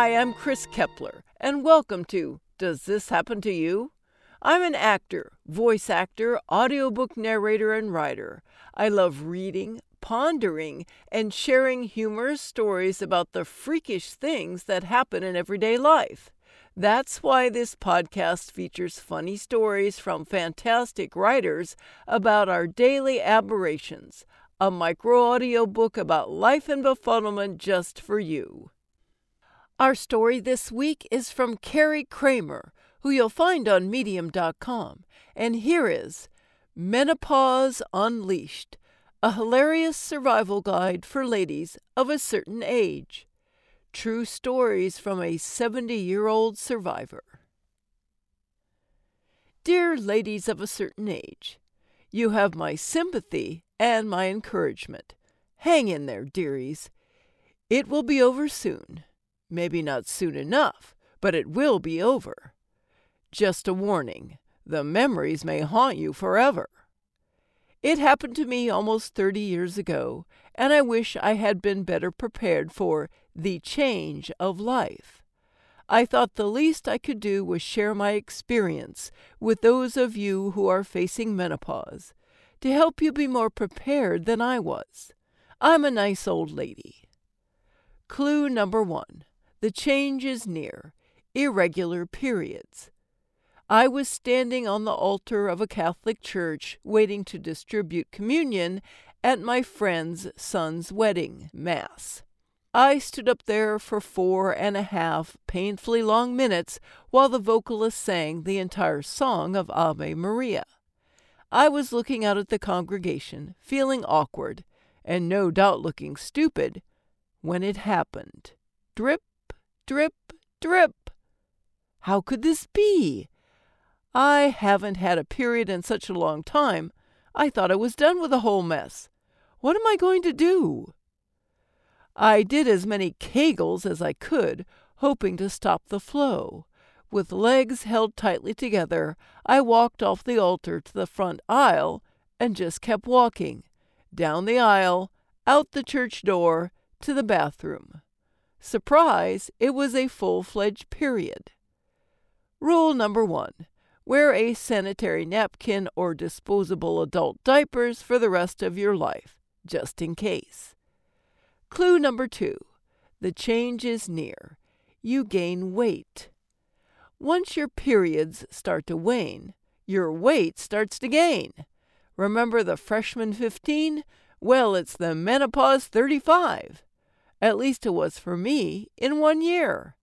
Hi, I'm Kris Keppeler, and welcome to Does This Happen to You? I'm an actor, voice actor, audiobook narrator, and writer. I love reading, pondering, and sharing humorous stories about the freakish things that happen in everyday life. That's why this podcast features funny stories from fantastic writers about our daily aberrations, a micro audiobook about life and befuddlement just for you. Our story this week is from Kerry Kramer, who you'll find on Medium.com, and here is Menopause Unleashed, a hilarious survival guide for ladies of a certain age. True stories from a 70 year old survivor. Dear ladies of a certain age, you have my sympathy and my encouragement. Hang in there, dearies. It will be over soon. Maybe not soon enough, but it will be over. Just a warning the memories may haunt you forever. It happened to me almost 30 years ago, and I wish I had been better prepared for the change of life. I thought the least I could do was share my experience with those of you who are facing menopause to help you be more prepared than I was. I'm a nice old lady. Clue number one the change is near irregular periods. I was standing on the altar of a Catholic church waiting to distribute communion at my friend's son's wedding mass. I stood up there for four and a half painfully long minutes while the vocalist sang the entire song of Ave Maria. I was looking out at the congregation, feeling awkward, and no doubt looking stupid, when it happened. Drip, drip, drip. How could this be? I haven't had a period in such a long time. I thought I was done with the whole mess. What am I going to do? I did as many kegels as I could, hoping to stop the flow. With legs held tightly together, I walked off the altar to the front aisle and just kept walking. Down the aisle, out the church door, to the bathroom. Surprise, it was a full fledged period. Rule number one Wear a sanitary napkin or disposable adult diapers for the rest of your life, just in case. Clue number two the change is near. You gain weight. Once your periods start to wane, your weight starts to gain. Remember the freshman 15? Well, it's the menopause 35. At least it was for me in one year.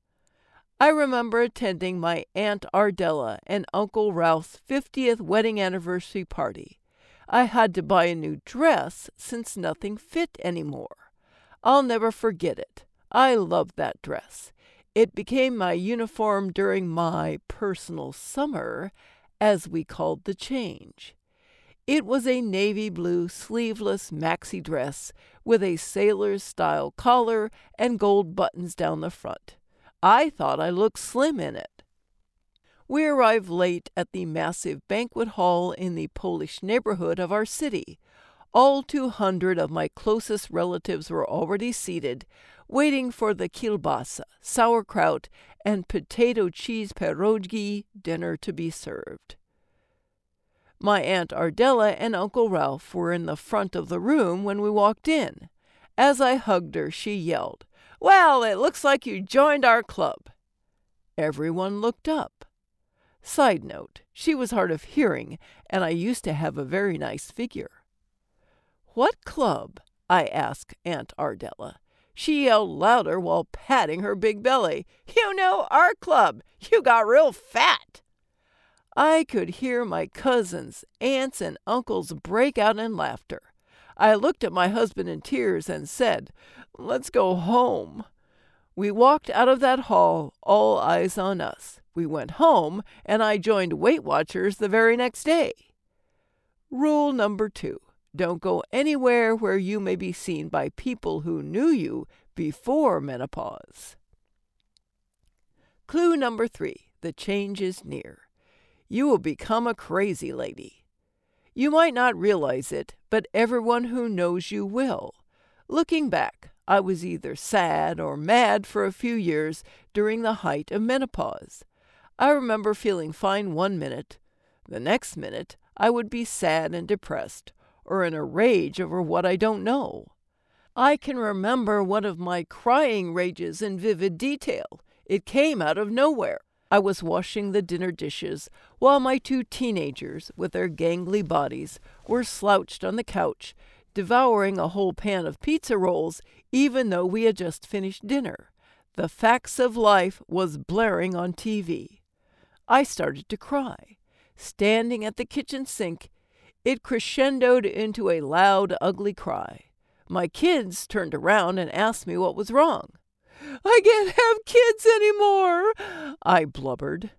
I remember attending my Aunt Ardella and Uncle Ralph's 50th wedding anniversary party. I had to buy a new dress since nothing fit anymore. I'll never forget it. I loved that dress. It became my uniform during my personal summer, as we called the change. It was a navy blue sleeveless maxi dress with a sailor's style collar and gold buttons down the front. I thought I looked slim in it. We arrived late at the massive banquet hall in the Polish neighborhood of our city. All 200 of my closest relatives were already seated, waiting for the kielbasa, sauerkraut, and potato cheese pierogi dinner to be served. My Aunt Ardella and Uncle Ralph were in the front of the room when we walked in. As I hugged her, she yelled, well, it looks like you joined our club. Everyone looked up. Side note, she was hard of hearing, and I used to have a very nice figure. What club? I asked Aunt Ardella. She yelled louder while patting her big belly. You know, our club. You got real fat. I could hear my cousins, aunts, and uncles break out in laughter. I looked at my husband in tears and said, Let's go home. We walked out of that hall, all eyes on us. We went home, and I joined Weight Watchers the very next day. Rule number two don't go anywhere where you may be seen by people who knew you before menopause. Clue number three the change is near. You will become a crazy lady. You might not realize it, but everyone who knows you will. Looking back, I was either sad or mad for a few years during the height of menopause. I remember feeling fine one minute. The next minute, I would be sad and depressed, or in a rage over what I don't know. I can remember one of my crying rages in vivid detail. It came out of nowhere. I was washing the dinner dishes while my two teenagers, with their gangly bodies, were slouched on the couch, devouring a whole pan of pizza rolls, even though we had just finished dinner. The Facts of Life was blaring on TV. I started to cry. Standing at the kitchen sink, it crescendoed into a loud, ugly cry. My kids turned around and asked me what was wrong. I can't have kids anymore, I blubbered.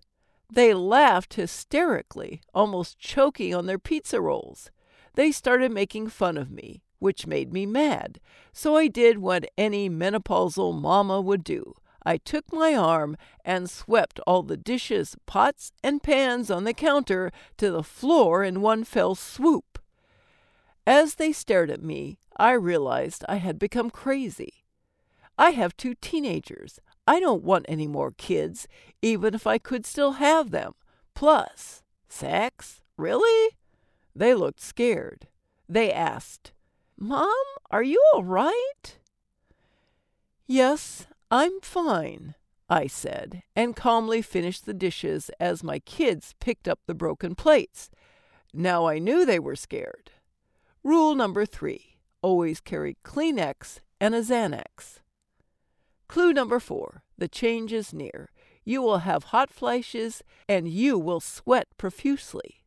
They laughed hysterically, almost choking on their pizza rolls. They started making fun of me, which made me mad, so I did what any menopausal mama would do. I took my arm and swept all the dishes, pots, and pans on the counter to the floor in one fell swoop. As they stared at me, I realized I had become crazy. I have two teenagers. I don't want any more kids, even if I could still have them. Plus, sex? Really? They looked scared. They asked, Mom, are you all right? Yes, I'm fine, I said, and calmly finished the dishes as my kids picked up the broken plates. Now I knew they were scared. Rule number three always carry Kleenex and a Xanax. Clue number four the change is near. You will have hot flashes and you will sweat profusely.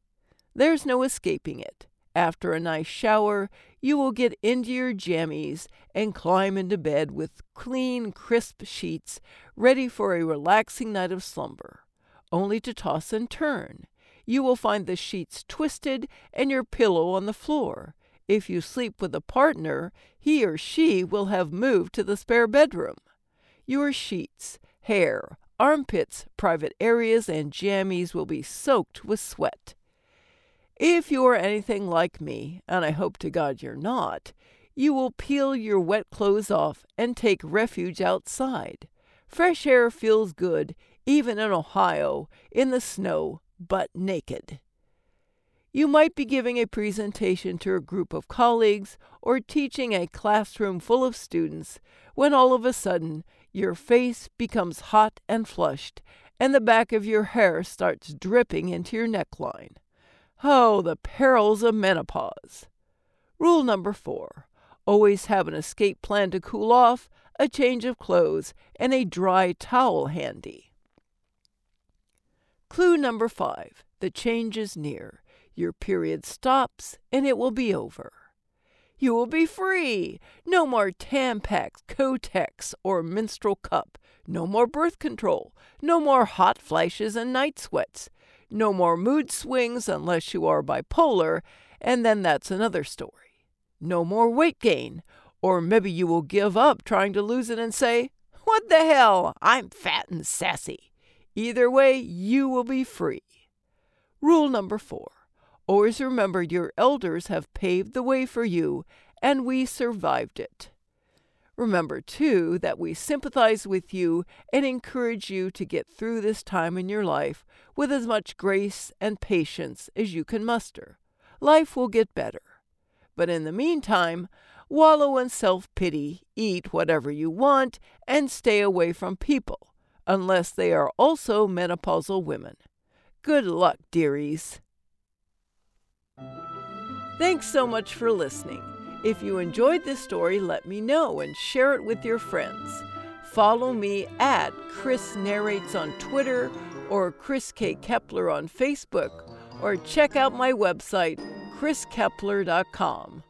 There's no escaping it. After a nice shower, you will get into your jammies and climb into bed with clean, crisp sheets, ready for a relaxing night of slumber, only to toss and turn. You will find the sheets twisted and your pillow on the floor. If you sleep with a partner, he or she will have moved to the spare bedroom. Your sheets, hair, armpits, private areas, and jammies will be soaked with sweat. If you are anything like me, and I hope to God you're not, you will peel your wet clothes off and take refuge outside. Fresh air feels good, even in Ohio, in the snow, but naked. You might be giving a presentation to a group of colleagues or teaching a classroom full of students when all of a sudden your face becomes hot and flushed and the back of your hair starts dripping into your neckline. Oh, the perils of menopause. Rule number four always have an escape plan to cool off, a change of clothes, and a dry towel handy. Clue number five the change is near. Your period stops and it will be over. You will be free. No more Tampax, Kotex, or menstrual cup. No more birth control. No more hot flashes and night sweats. No more mood swings unless you are bipolar, and then that's another story. No more weight gain, or maybe you will give up trying to lose it and say, What the hell? I'm fat and sassy. Either way, you will be free. Rule number four always remember your elders have paved the way for you, and we survived it. Remember, too, that we sympathize with you and encourage you to get through this time in your life with as much grace and patience as you can muster. Life will get better. But in the meantime, wallow in self pity, eat whatever you want, and stay away from people, unless they are also menopausal women. Good luck, dearies. Thanks so much for listening. If you enjoyed this story, let me know and share it with your friends. Follow me at Kris Narrates on Twitter or Kris K. Keppeler on Facebook, or check out my website, kriskeppeler.com.